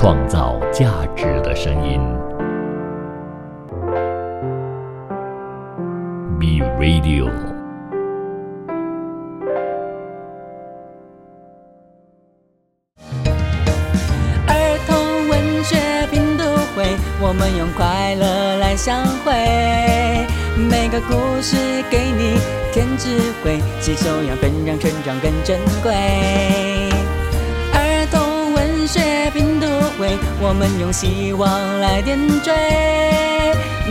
创造价值的声音。B Radio。儿童文学拼读会，我们用快乐来相会。每个故事给你添智慧，吸收养分让成长更珍贵。儿童文学拼读会，我们用希望来点缀。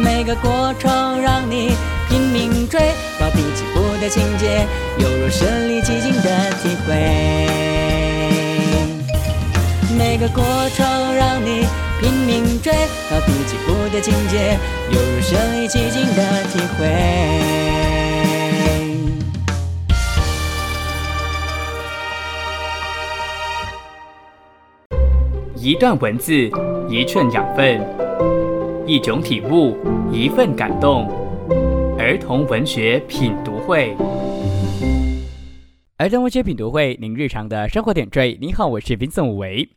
每个过程让你拼命追，高低起伏的情节，犹如身临其境的体会。每个过程让你拼命追，高低起伏的情节，犹如身临其境的体会。一段文字，一寸养分，一种体悟，一份感动。儿童文学品读会，儿童文学品读会，您日常的生活点缀。您好，我是 Vincent 武维。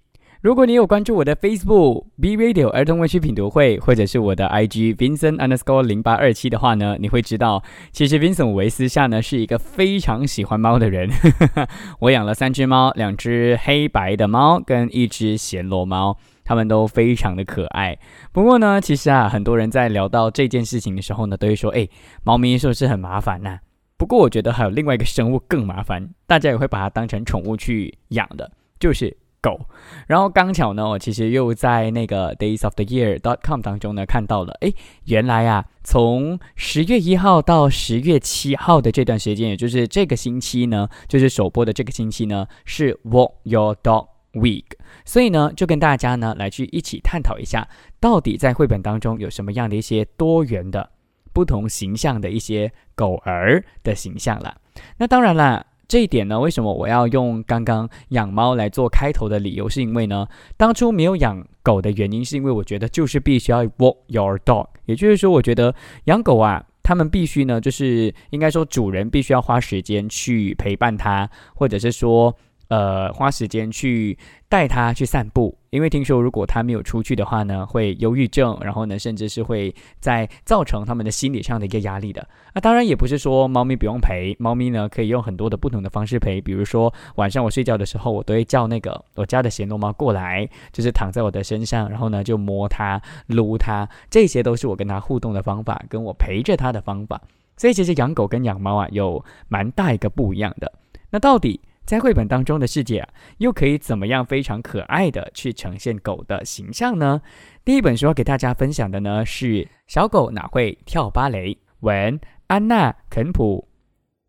如果你有关注我的 Facebook B Radio 儿童文学品读会，或者是我的 IG Vincent Underscore 零八二七的话呢，你会知道，其实 Vincent 维私下呢是一个非常喜欢猫的人。我养了三只猫，两只黑白的猫跟一只暹罗猫，它们都非常的可爱。不过呢，其实啊，很多人在聊到这件事情的时候呢，都会说：“哎，猫咪是不是很麻烦呢、不过我觉得还有另外一个生物更麻烦，大家也会把它当成宠物去养的，就是狗。然后刚巧呢，我其实又在那个 Days of the Year dot com 当中呢看到了，诶，原来啊，从十月一号到十月七号的这段时间，也就是这个星期呢，就是首播的这个星期呢，是 Walk Your Dog Week。所以呢，就跟大家呢来去一起探讨一下，到底在绘本当中有什么样的一些多元的、不同形象的一些狗儿的形象啦。那当然啦，这一点呢，为什么我要用刚刚养猫来做开头的理由，是因为呢，当初没有养狗的原因，是因为我觉得就是必须要 walk your dog，也就是说，我觉得养狗啊。他们必须呢，就是应该说主人必须要花时间去陪伴它，或者是说，呃，花时间去带它去散步。因为听说如果它没有出去的话呢，会忧郁症，然后呢，甚至是会在造成他们的心理上的一个压力的。那当然也不是说猫咪不用陪，猫咪呢可以用很多的不同的方式陪，比如说晚上我睡觉的时候，我都会叫那个我家的暹罗猫过来，就是躺在我的身上，然后呢就摸它、撸它，这些都是我跟它互动的方法，跟我陪着它的方法。所以其实养狗跟养猫啊有蛮大一个不一样的。那到底在绘本当中的世界啊，又可以怎么样非常可爱的去呈现狗的形象呢？第一本书要给大家分享的呢是《小狗哪会跳芭蕾》，文安娜·肯普，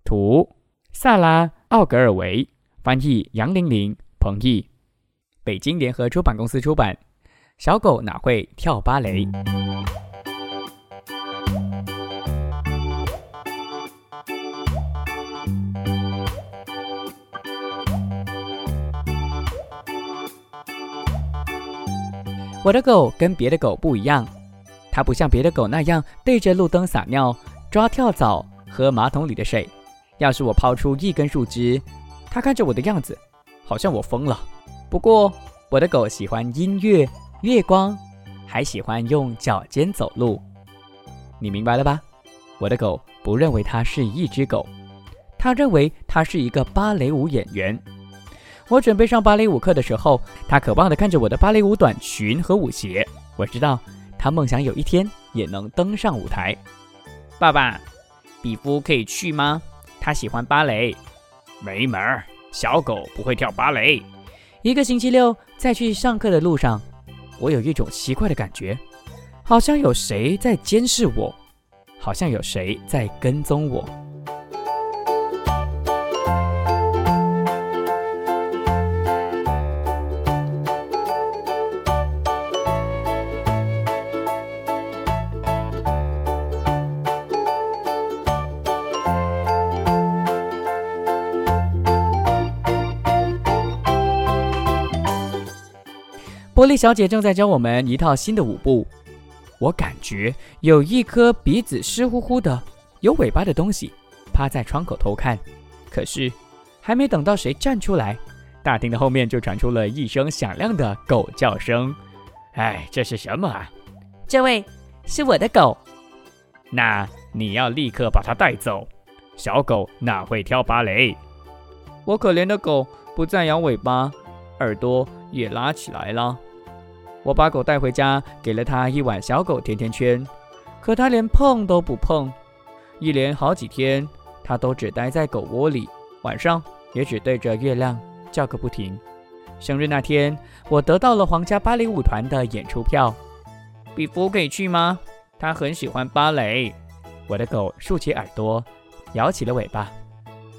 图萨拉·奥格尔维，翻译杨玲玲，彭毅，北京联合出版公司出版。《小狗哪会跳芭蕾》。我的狗跟别的狗不一样，它不像别的狗那样对着路灯撒尿、抓跳蚤、喝马桶里的水。要是我抛出一根树枝，它看着我的样子，好像我疯了。不过我的狗喜欢音乐、月光，还喜欢用脚尖走路。你明白了吧？我的狗不认为它是一只狗，它认为它是一个芭蕾舞演员。我准备上芭蕾舞课的时候，他渴望地看着我的芭蕾舞短裙和舞鞋。我知道他梦想有一天也能登上舞台。爸爸，比夫可以去吗？他喜欢芭蕾。没门儿，小狗不会跳芭蕾。一个星期六在去上课的路上，我有一种奇怪的感觉，好像有谁在监视我，好像有谁在跟踪我。玻璃小姐正在教我们一套新的舞步，我感觉有一颗鼻子湿乎乎的、有尾巴的东西趴在窗口偷看。可是，还没等到谁站出来，大厅的后面就传出了一声响亮的狗叫声。哎，这是什么啊？这位是我的狗。那你要立刻把它带走。小狗哪会跳芭蕾？我可怜的狗不再摇尾巴，耳朵也拉起来了。我把狗带回家，给了它一碗小狗甜甜圈，可它连碰都不碰。一连好几天，它都只待在狗窝里，晚上也只对着月亮叫个不停。生日那天，我得到了皇家芭蕾舞团的演出票。比夫可以去吗？他很喜欢芭蕾。我的狗竖起耳朵，摇起了尾巴。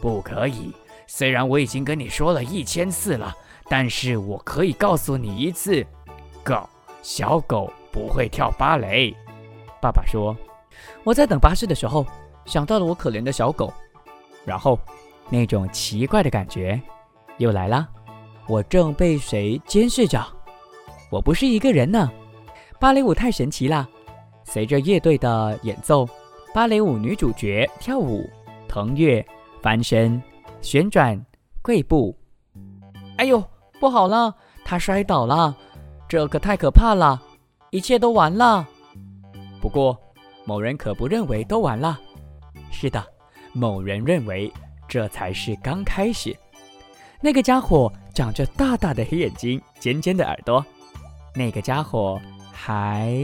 不可以。虽然我已经跟你说了一千次了，但是我可以告诉你一次：狗，小狗不会跳芭蕾。爸爸说：“我在等巴士的时候，想到了我可怜的小狗，然后那种奇怪的感觉又来了。我正被谁监视着？我不是一个人呢。芭蕾舞太神奇了，随着乐队的演奏，芭蕾舞女主角跳舞、腾跃、翻身。”旋转，跪步，哎呦，不好了，她摔倒了，这可太可怕了，一切都完了。不过，某人可不认为都完了。是的，某人认为这才是刚开始。那个家伙长着大大的黑眼睛，尖尖的耳朵。那个家伙还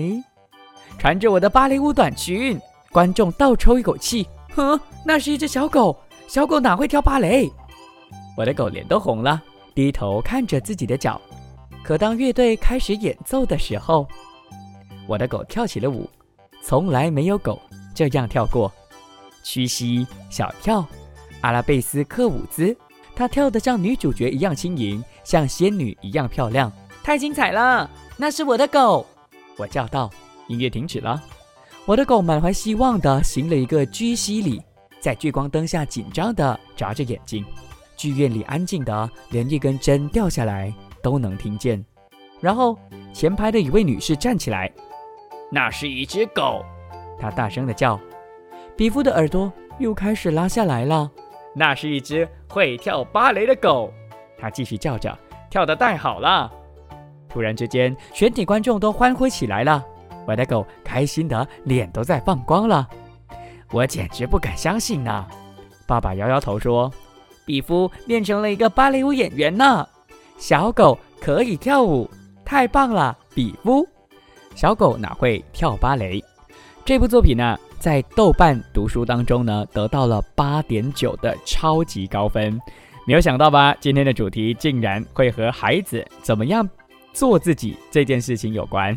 穿着我的芭蕾舞短裙。观众倒抽一口气，哼，那是一只小狗。小狗哪会跳芭蕾？我的狗脸都红了，低头看着自己的脚。可当乐队开始演奏的时候，我的狗跳起了舞，从来没有狗这样跳过。屈膝小跳，阿拉贝斯克舞姿，它跳得像女主角一样轻盈，像仙女一样漂亮，太精彩了！那是我的狗，我叫道。音乐停止了，我的狗满怀希望地行了一个屈膝礼。在聚光灯下紧张地眨着眼睛，剧院里安静的连一根针掉下来都能听见。然后前排的一位女士站起来，那是一只狗，她大声的叫。比夫的耳朵又开始拉下来了，那是一只会跳芭蕾的狗，他继续叫着，跳得太好了。突然之间，全体观众都欢呼起来了，我的狗开心的脸都在放光了。我简直不敢相信呢！爸爸摇摇头说：“比夫变成了一个芭蕾舞演员呢。小狗可以跳舞，太棒了，比夫！小狗哪会跳芭蕾？”这部作品呢，在豆瓣读书当中呢，得到了八点九的超级高分。没有想到吧？今天的主题竟然会和孩子怎么样？做自己这件事情有关，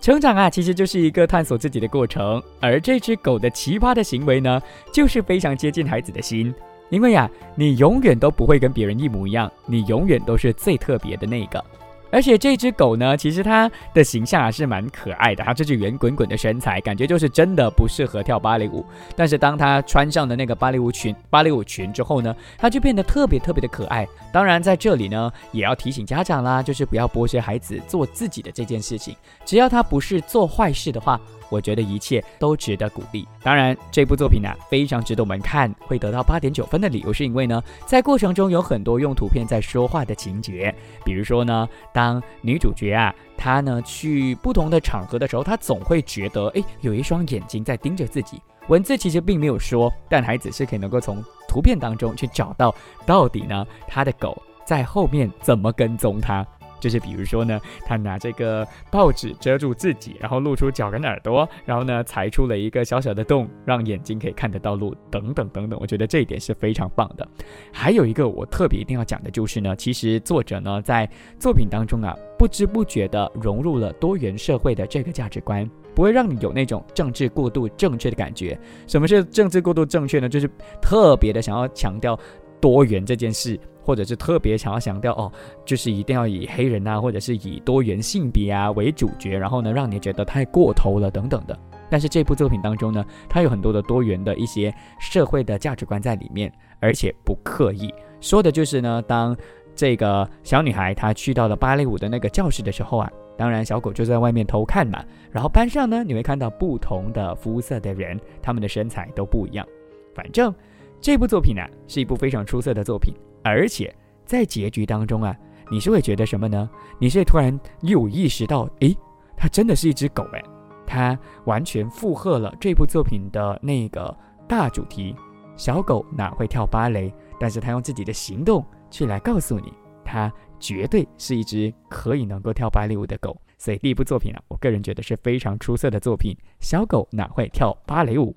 成长啊，其实就是一个探索自己的过程。而这只狗的奇葩的行为呢，就是非常接近孩子的心。因为呀，你永远都不会跟别人一模一样，你永远都是最特别的那个。而且这只狗呢，其实它的形象还是蛮可爱的。它这只圆滚滚的身材，感觉就是真的不适合跳芭蕾舞。但是当它穿上了那个芭蕾舞裙、芭蕾舞裙之后呢，它就变得特别特别的可爱。当然，在这里呢，也要提醒家长啦，就是不要剥削孩子做自己的这件事情。只要他不是做坏事的话。我觉得一切都值得鼓励。当然，这部作品呢非常值得我们看，会得到八点九分的理由是因为呢，在过程中有很多用图片在说话的情节。比如说呢，当女主角啊，她呢去不同的场合的时候，她总会觉得，哎，有一双眼睛在盯着自己。文字其实并没有说，但孩子是可以能够从图片当中去找到，到底呢，他的狗在后面怎么跟踪他。就是比如说呢，他拿这个报纸遮住自己，然后露出脚跟的耳朵，然后呢裁出了一个小小的洞，让眼睛可以看得到路，等等等等。我觉得这一点是非常棒的。还有一个我特别一定要讲的就是呢，其实作者呢在作品当中啊，不知不觉的融入了多元社会的这个价值观，不会让你有那种政治过度正确的感觉。什么是政治过度正确呢？就是特别的想要强调多元这件事。或者是特别想要强调哦，就是一定要以黑人啊，或者是以多元性别啊为主角，然后呢，让你觉得太过头了等等的。但是这部作品当中呢，它有很多的多元的一些社会的价值观在里面，而且不刻意说的就是呢，当这个小女孩她去到了芭蕾舞的那个教室的时候啊，当然小狗就在外面偷看嘛。然后班上呢，你会看到不同的肤色的人，他们的身材都不一样。反正这部作品呢，是一部非常出色的作品。而且在结局当中啊，你是会觉得什么呢？你是突然又意识到，诶，它真的是一只狗诶，它完全附和了这部作品的那个大主题。小狗哪会跳芭蕾？但是它用自己的行动去来告诉你，它绝对是一只可以能够跳芭蕾舞的狗。所以第一部作品啊，我个人觉得是非常出色的作品。小狗哪会跳芭蕾舞？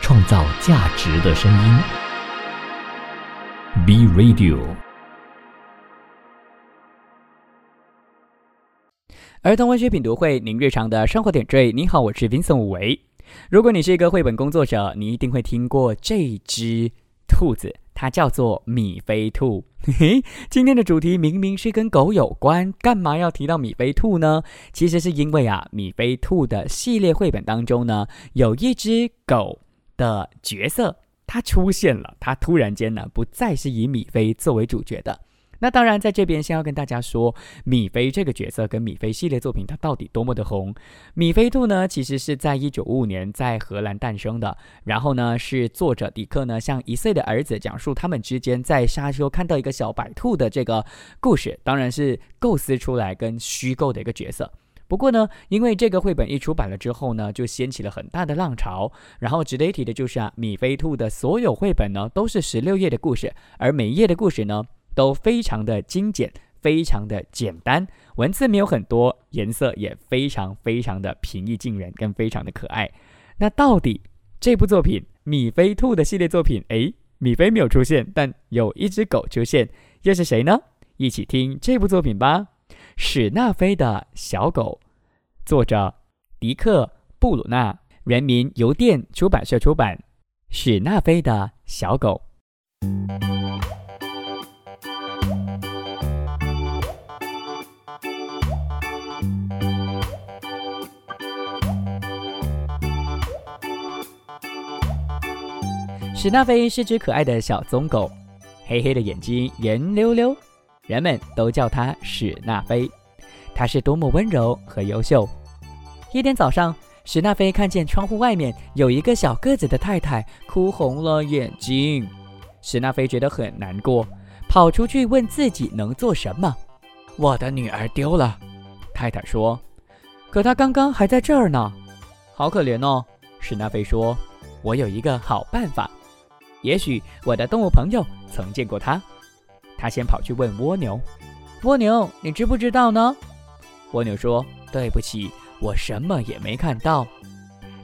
创造价值的声音，B Radio。儿童文学品读会，您日常的生活点缀。你好，我是 Vincent 武维。如果你是一个绘本工作者，你一定会听过这只兔子，它叫做米菲兔。嘿嘿，今天的主题明明是跟狗有关，干嘛要提到米菲兔呢？其实是因为啊，米菲兔的系列绘本当中呢，有一只狗。的角色，他出现了，他突然间呢，不再是以米菲作为主角的。那当然，在这边先要跟大家说，米菲这个角色跟米菲系列作品，它到底多么的红。米菲兔呢，其实是在一九五五年在荷兰诞生的。然后呢，是作者迪克呢，向一岁的儿子讲述他们之间在沙丘看到一个小白兔的这个故事，当然是构思出来跟虚构的一个角色。不过呢，因为这个绘本一出版了之后呢，就掀起了很大的浪潮。然后值得一提的就是啊，米菲兔的所有绘本呢都是十六页的故事，而每一页的故事呢都非常的精简，非常的简单，文字没有很多，颜色也非常非常的平易近人，跟非常的可爱。那到底这部作品米菲兔的系列作品，诶，米菲没有出现，但有一只狗出现，又是谁呢？一起听这部作品吧。史纳菲的小狗，作者迪克·布鲁纳，人民邮电出版社出版。史纳菲的小狗。史纳菲是只可爱的小棕狗，黑黑的眼睛，圆溜溜。人们都叫它史纳菲，他是多么温柔和优秀。一天早上，史纳菲看见窗户外面有一个小个子的太太哭红了眼睛。史纳菲觉得很难过，跑出去问自己能做什么。我的女儿丢了，太太说。可她刚刚还在这儿呢，好可怜哦。史纳菲说：“我有一个好办法，也许我的动物朋友曾见过她。”他先跑去问蜗牛：“蜗牛，你知不知道呢？”蜗牛说：“对不起，我什么也没看到。”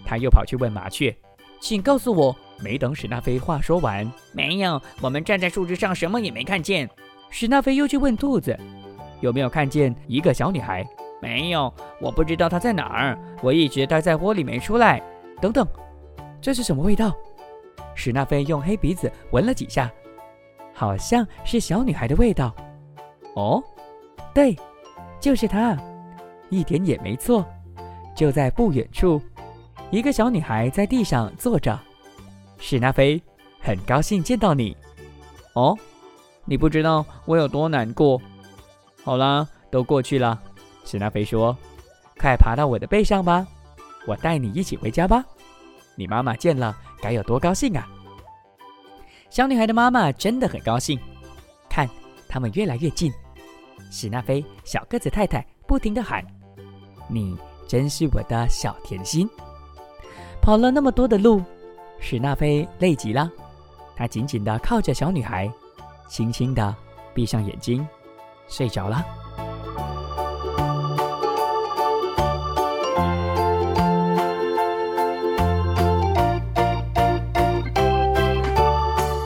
他又跑去问麻雀：“请告诉我。”没等史纳菲话说完，“没有，我们站在树枝上，什么也没看见。”史纳菲又去问兔子：“有没有看见一个小女孩？”“没有，我不知道她在哪儿。我一直待在窝里没出来。”等等，这是什么味道？史纳菲用黑鼻子闻了几下。好像是小女孩的味道，哦，对，就是她，一点也没错。就在不远处，一个小女孩在地上坐着。史纳菲，很高兴见到你。哦，你不知道我有多难过。好啦，都过去了。史纳菲说：“快爬到我的背上吧，我带你一起回家吧。你妈妈见了该有多高兴啊！”小女孩的妈妈真的很高兴，看他们越来越近。史纳菲小个子太太不停地喊：“你真是我的小甜心。”跑了那么多的路，史纳菲累极了，她紧紧地靠着小女孩，轻轻地闭上眼睛，睡着了。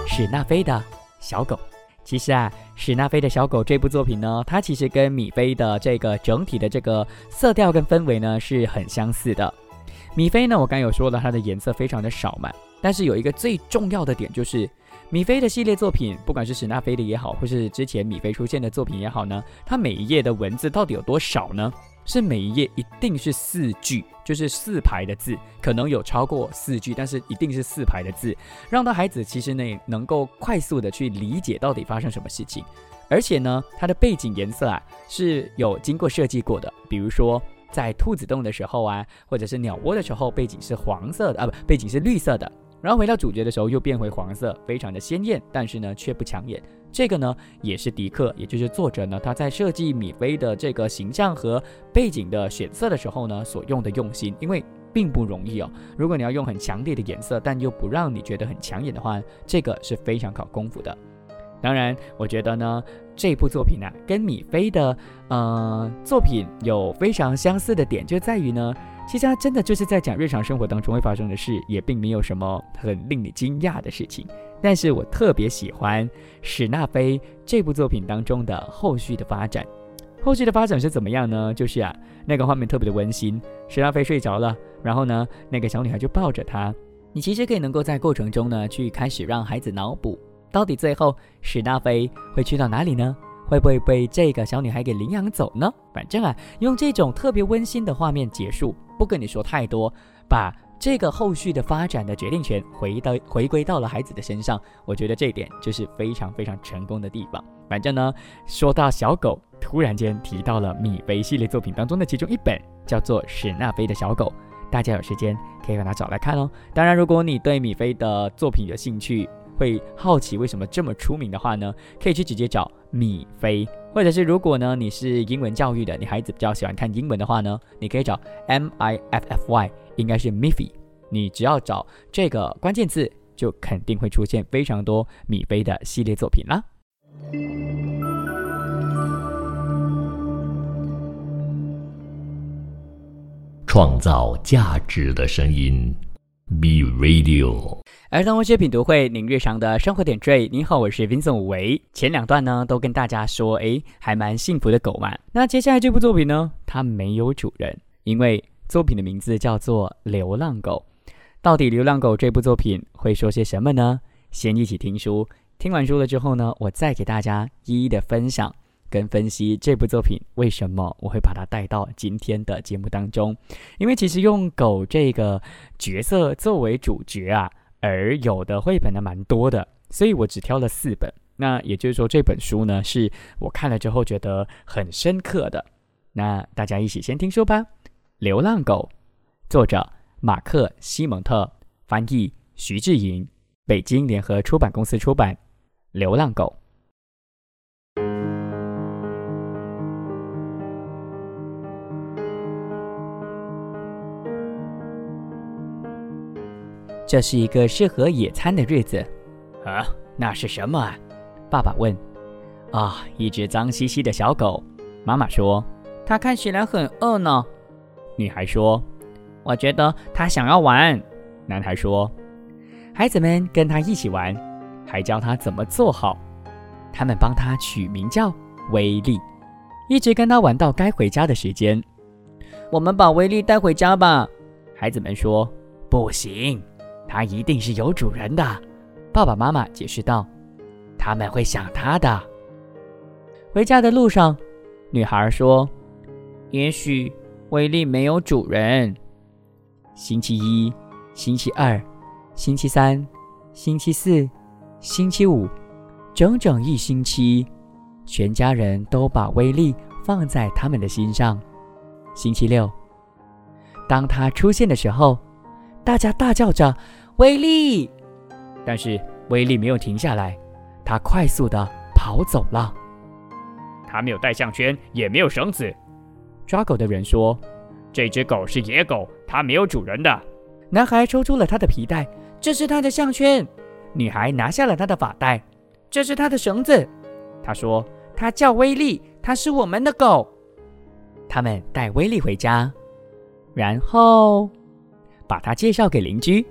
史纳菲的小狗，其实啊，史纳菲的小狗这部作品呢，它其实跟米菲的这个整体的这个色调跟氛围呢是很相似的。米菲呢，我刚有说了，它的颜色非常的少嘛，但是有一个最重要的点就是，米菲的系列作品，不管是史纳菲的也好，或是之前米菲出现的作品也好呢，它每一页的文字到底有多少呢？是每一页一定是四句，就是四排的字，可能有超过四句，但是一定是四排的字，让他孩子其实呢能够快速的去理解到底发生什么事情，而且呢，它的背景颜色啊是有经过设计过的，比如说在兔子洞的时候啊，或者是鸟窝的时候，背景是黄色的啊，不，背景是绿色的。然后回到主角的时候又变回黄色，非常的鲜艳，但是呢却不抢眼。这个呢也是迪克，也就是作者呢他在设计米菲的这个形象和背景的选色的时候呢所用的用心，因为并不容易哦。如果你要用很强烈的颜色，但又不让你觉得很抢眼的话，这个是非常考功夫的。当然，我觉得呢这部作品呢跟米菲的呃作品有非常相似的点，就在于呢。其实它真的就是在讲日常生活当中会发生的事，也并没有什么很令你惊讶的事情。但是我特别喜欢史纳菲这部作品当中的后续的发展。后续的发展是怎么样呢？就是啊，那个画面特别的温馨，史纳菲睡着了，然后呢，那个小女孩就抱着他。你其实可以能够在过程中呢，去开始让孩子脑补，到底最后史纳菲会去到哪里呢？会不会被这个小女孩给领养走呢？反正啊，用这种特别温馨的画面结束。不跟你说太多，把这个后续的发展的决定权回到回归到了孩子的身上，我觉得这一点就是非常非常成功的地方。反正呢，说到小狗，突然间提到了米菲系列作品当中的其中一本，叫做《史纳菲的小狗》，大家有时间可以把它找来看哦。当然，如果你对米菲的作品有兴趣，会好奇为什么这么出名的话呢，可以去直接找米菲。或者是如果呢你是英文教育的，你孩子比较喜欢看英文的话呢，你可以找 M I F F Y，应该是 Miffy。你只要找这个关键字，就肯定会出现非常多米菲的系列作品啦。创造价值的声音，Be Radio。儿童文学品读会，您日常的生活点缀。您好，我是 Vincent 武维。前两段呢，都跟大家说，哎，还蛮幸福的狗嘛。那接下来这部作品呢，它没有主人，因为作品的名字叫做《流浪狗》。到底《流浪狗》这部作品会说些什么呢？先一起听书，听完书了之后呢，我再给大家一一的分享跟分析这部作品为什么我会把它带到今天的节目当中。因为其实用狗这个角色作为主角啊。而有的绘本呢蛮多的，所以我只挑了四本。那也就是说，这本书呢是我看了之后觉得很深刻的。那大家一起先听书吧，《流浪狗》，作者马克·西蒙特，翻译徐志莹，北京联合出版公司出版，《流浪狗》。这是一个适合野餐的日子，啊，那是什么啊？爸爸问。啊，一只脏兮兮的小狗。妈妈说，它看起来很饿呢。女孩说，我觉得它想要玩。男孩说，孩子们跟他一起玩，还教他怎么做好。他们帮他取名叫威力，一直跟他玩到该回家的时间。我们把威力带回家吧。孩子们说，不行。它一定是有主人的，爸爸妈妈解释道：“他们会想它的。”回家的路上，女孩说：“也许威力没有主人。”星期一、星期二、星期三、星期四、星期五，整整一星期，全家人都把威力放在他们的心上。星期六，当他出现的时候，大家大叫着。威力，但是威力没有停下来，他快速的跑走了。他没有带项圈，也没有绳子。抓狗的人说：“这只狗是野狗，它没有主人的。”男孩抽出了他的皮带，这是他的项圈。女孩拿下了他的发带，这是他的绳子。他说：“他叫威力，他是我们的狗。”他们带威力回家，然后把他介绍给邻居。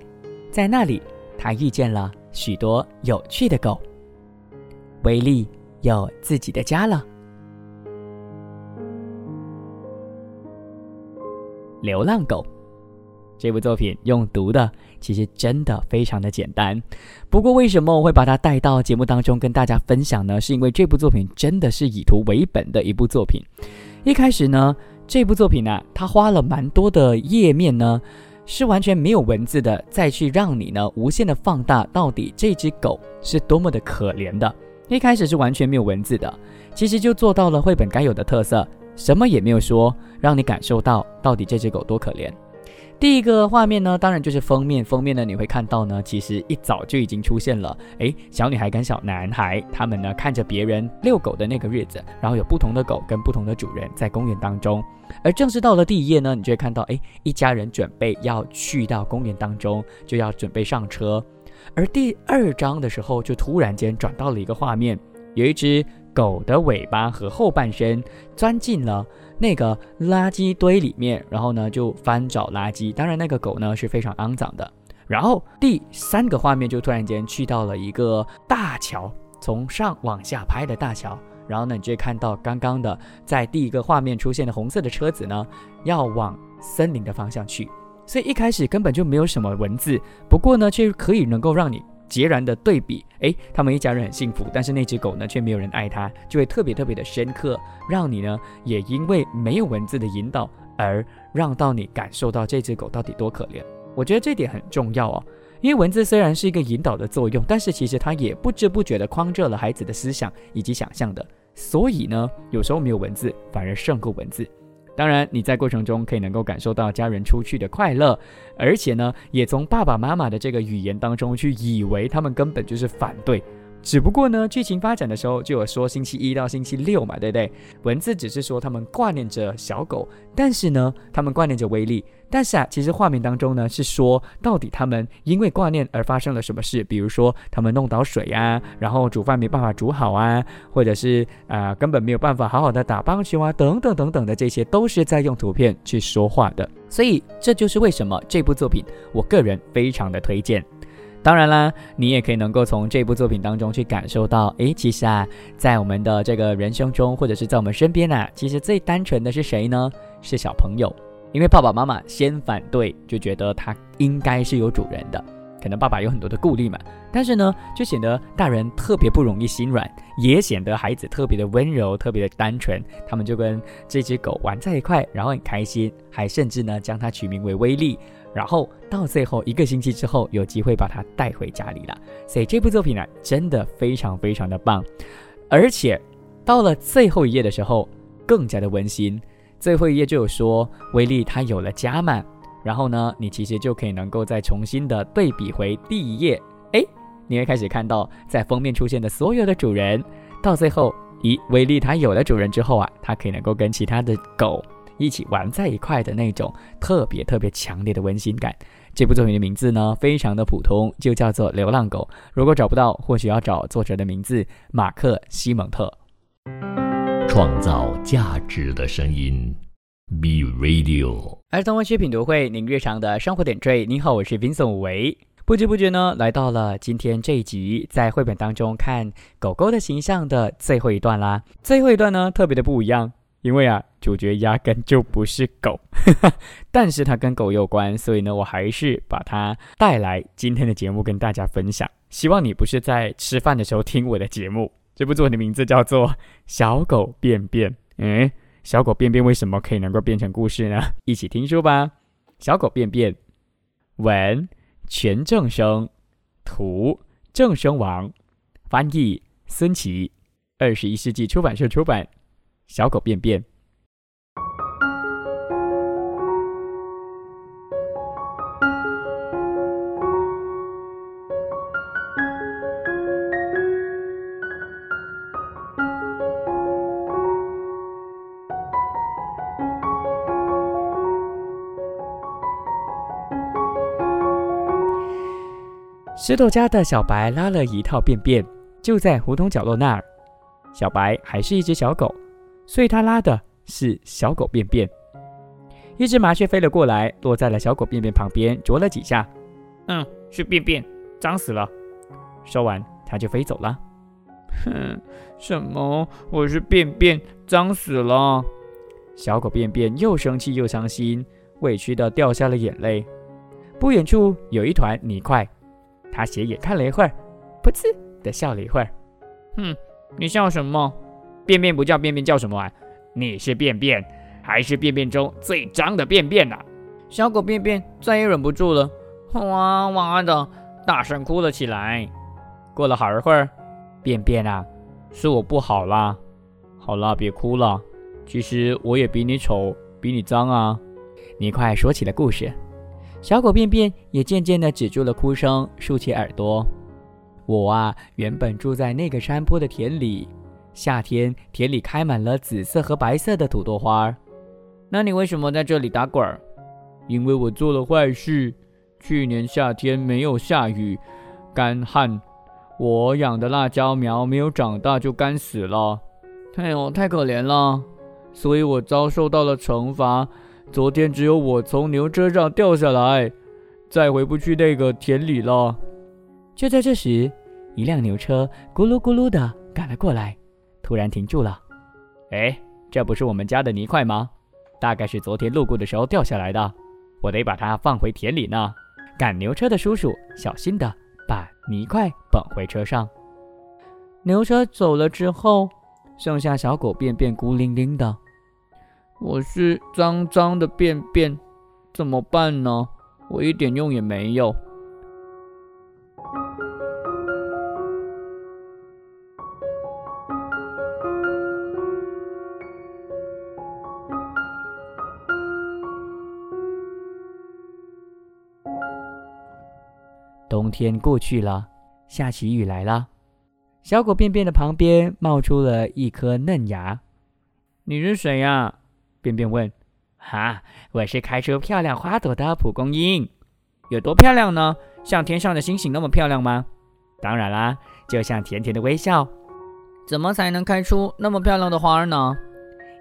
在那里，他遇见了许多有趣的狗。威利有自己的家了。流浪狗这部作品用读的，其实真的非常的简单。不过，为什么我会把它带到节目当中跟大家分享呢？是因为这部作品真的是以图为本的一部作品。一开始呢，这部作品呢，它花了蛮多的页面呢。是完全没有文字的，再去让你呢无限的放大到底这只狗是多么的可怜的。一开始是完全没有文字的，其实就做到了绘本该有的特色，什么也没有说，让你感受到到底这只狗多可怜。第一个画面呢，当然就是封面。封面呢，你会看到呢，其实一早就已经出现了。诶，小女孩跟小男孩，他们呢看着别人遛狗的那个日子，然后有不同的狗跟不同的主人在公园当中。而正式到了第一页呢，你就会看到，诶，一家人准备要去到公园当中，就要准备上车。而第二章的时候，就突然间转到了一个画面，有一只狗的尾巴和后半身钻进了。那个垃圾堆里面，然后呢就翻找垃圾。当然，那个狗呢是非常肮脏的。然后第三个画面就突然间去到了一个大桥，从上往下拍的大桥。然后呢，你就会看到刚刚的在第一个画面出现的红色的车子呢，要往森林的方向去。所以一开始根本就没有什么文字，不过呢，却可以能够让你。截然的对比，诶，他们一家人很幸福，但是那只狗呢，却没有人爱它，就会特别特别的深刻，让你呢，也因为没有文字的引导，而让到你感受到这只狗到底多可怜。我觉得这点很重要哦，因为文字虽然是一个引导的作用，但是其实它也不知不觉的框住了孩子的思想以及想象的，所以呢，有时候没有文字反而胜过文字。当然，你在过程中可以能够感受到家人出去的快乐，而且呢，也从爸爸妈妈的这个语言当中去以为他们根本就是反对。只不过呢，剧情发展的时候就有说星期一到星期六嘛，对不对？文字只是说他们挂念着小狗，但是呢，他们挂念着威力。但是啊，其实画面当中呢是说，到底他们因为挂念而发生了什么事？比如说他们弄倒水啊，然后煮饭没办法煮好啊，或者是啊根本没有办法好好的打棒球啊，等等等等的，这些都是在用图片去说话的。所以这就是为什么这部作品我个人非常的推荐。当然啦，你也可以能够从这部作品当中去感受到，诶，其实啊，在我们的这个人生中，或者是在我们身边啊，其实最单纯的是谁呢？是小朋友，因为爸爸妈妈先反对，就觉得它应该是有主人的，可能爸爸有很多的顾虑嘛。但是呢，就显得大人特别不容易心软，也显得孩子特别的温柔，特别的单纯。他们就跟这只狗玩在一块，然后很开心，还甚至呢将它取名为威力。然后到最后一个星期之后，有机会把它带回家里了。所以这部作品呢，真的非常非常的棒。而且到了最后一页的时候，更加的温馨。最后一页就有说，威利他有了家嘛。然后呢，你其实就可以能够再重新的对比回第一页。哎，你会开始看到在封面出现的所有的主人。到最后，咦，威利他有了主人之后啊，它可以能够跟其他的狗。一起玩在一块的那种特别特别强烈的温馨感。这部作品的名字呢，非常的普通，就叫做《流浪狗》。如果找不到，或许要找作者的名字——马克·西蒙特。创造价值的声音，Be Radio。儿童文学品读会，您日常的生活点缀。您好，我是 Vincent 维。不知不觉呢，来到了今天这一集，在绘本当中看狗狗的形象的最后一段啦。最后一段呢，特别的不一样。因为啊，主角压根就不是狗，但是它跟狗有关，所以呢，我还是把它带来今天的节目跟大家分享。希望你不是在吃饭的时候听我的节目。这部作品的名字叫做《小狗便便》。嗯，小狗便便为什么可以能够变成故事呢？一起听书吧。小狗便便，文全正生，图正生王，翻译孙琦，二十一世纪出版社出版。小狗便便。石头家的小白拉了一套便便，就在胡同角落那儿。小白还是一只小狗。所以他拉的是小狗便便，一只麻雀飞了过来，落在了小狗便便旁边，啄了几下。嗯，是便便，脏死了。说完，它就飞走了。哼，什么？我是便便，脏死了。小狗便便又生气又伤心，委屈的掉下了眼泪。不远处有一团泥块，它斜眼看了一会儿，噗呲的笑了一会儿。哼，你笑什么？便便不叫便便，叫什么啊？你是便便，还是便便中最脏的便便呢？小狗便便再也忍不住了，哇哇的大声哭了起来。过了好一会儿，便便啊，是我不好啦。好啦，别哭了。其实我也比你丑，比你脏啊。你快说起了故事。小狗便便也渐渐地止住了哭声，竖起耳朵。我啊，原本住在那个山坡的田里，夏天田里开满了紫色和白色的土豆花。那你为什么在这里打滚儿？因为我做了坏事。去年夏天没有下雨，干旱，我养的辣椒苗没有长大就干死了。哎呦，太可怜了！所以我遭受到了惩罚。昨天只有我从牛车上掉下来，再回不去那个田里了。就在这时，一辆牛车咕噜咕噜的赶了过来，突然停住了。哎，这不是我们家的泥块吗？大概是昨天路过的时候掉下来的，我得把它放回田里呢。赶牛车的叔叔小心的把泥块绑回车上。牛车走了之后，剩下小狗便便孤零零的。我是脏脏的便便，怎么办呢？我一点用也没有。冬天过去了，下起雨来了。小狗便便的旁边冒出了一颗嫩芽。你是谁呀？便便问。哈，我是开出漂亮花朵的蒲公英。有多漂亮呢？像天上的星星那么漂亮吗？当然啦，就像甜甜的微笑。怎么才能开出那么漂亮的花儿呢？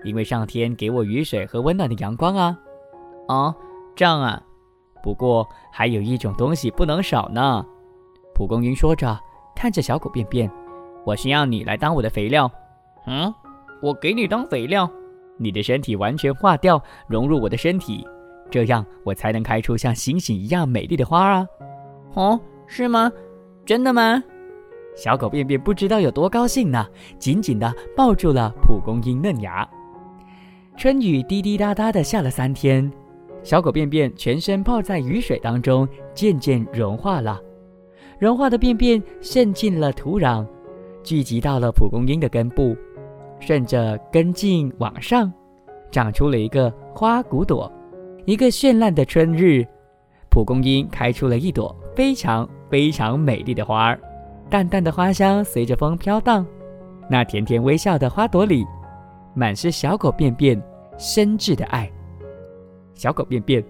因为上天给我雨水和温暖的阳光啊。啊，这样啊。不过还有一种东西不能少呢，蒲公英说着，看着小狗便便：“我需要你来当我的肥料。”“嗯，我给你当肥料？你的身体完全化掉，融入我的身体，这样我才能开出像星星一样美丽的花啊！”“哦，是吗？真的吗？”小狗便便不知道有多高兴呢，紧紧地抱住了蒲公英嫩芽。春雨滴滴答答地下了三天。小狗便便全身泡在雨水当中，渐渐融化了。融化的便便渗进了土壤，聚集到了蒲公英的根部，顺着根茎往上，长出了一个花骨朵。一个绚烂的春日，蒲公英开出了一朵非常非常美丽的花儿，淡淡的花香随着风飘荡。那甜甜微笑的花朵里，满是小狗便便深挚的爱。小狗便便，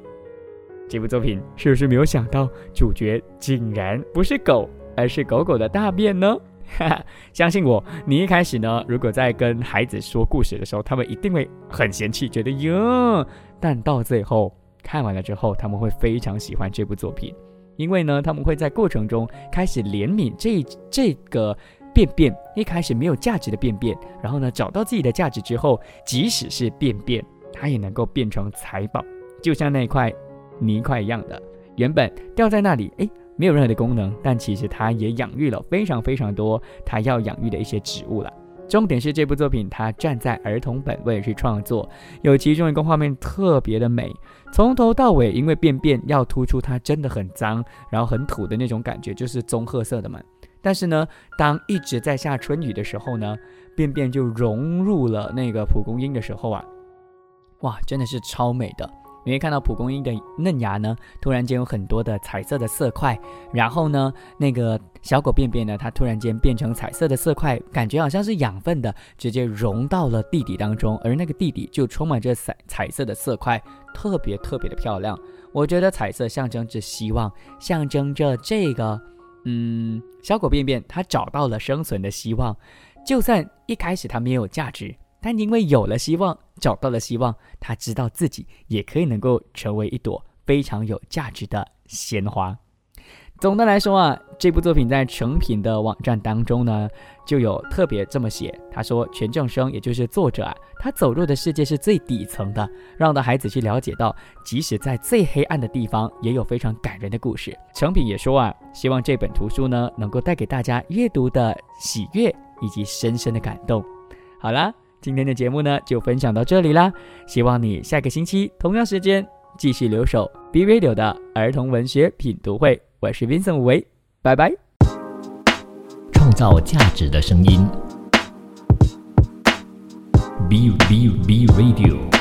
这部作品是不是没有想到主角竟然不是狗，而是狗狗的大便呢？相信我，你一开始呢，如果在跟孩子说故事的时候，他们一定会很嫌弃，觉得哟，但到最后看完了之后，他们会非常喜欢这部作品，因为呢，他们会在过程中开始怜悯这这个便便一开始没有价值的便便，然后呢，找到自己的价值之后，即使是便便，它也能够变成财宝。就像那块泥块一样的，原本掉在那里，哎，没有任何的功能，但其实它也养育了非常非常多它要养育的一些植物了。重点是这部作品，它站在儿童本位去创作，有其中一个画面特别的美，从头到尾，因为便便要突出它真的很脏，然后很土的那种感觉，就是棕褐色的嘛。但是呢，当一直在下春雨的时候呢，便便就融入了那个蒲公英的时候啊，哇，真的是超美的。你会看到蒲公英的嫩芽呢，突然间有很多的彩色的色块，然后呢，那个小狗便便呢，它突然间变成彩色的色块，感觉好像是养分的，直接融到了地底当中，而那个地底就充满着彩彩色的色块，特别特别的漂亮。我觉得彩色象征着希望，象征着这个，嗯，小狗便便它找到了生存的希望，就算一开始它没有价值。但因为有了希望，找到了希望，他知道自己也可以能够成为一朵非常有价值的鲜花。总的来说啊，这部作品在成品的网站当中呢，就有特别这么写。他说，全正生也就是作者啊，他走入的世界是最底层的，让的孩子去了解到，即使在最黑暗的地方，也有非常感人的故事。成品也说啊，希望这本图书呢，能够带给大家阅读的喜悦以及深深的感动。好啦。今天的节目呢，就分享到这里啦。希望你下个星期同样时间继续留守 B Radio 的儿童文学品读会。我是 Vincent 吴为，拜拜。创造价值的声音，B B B Radio。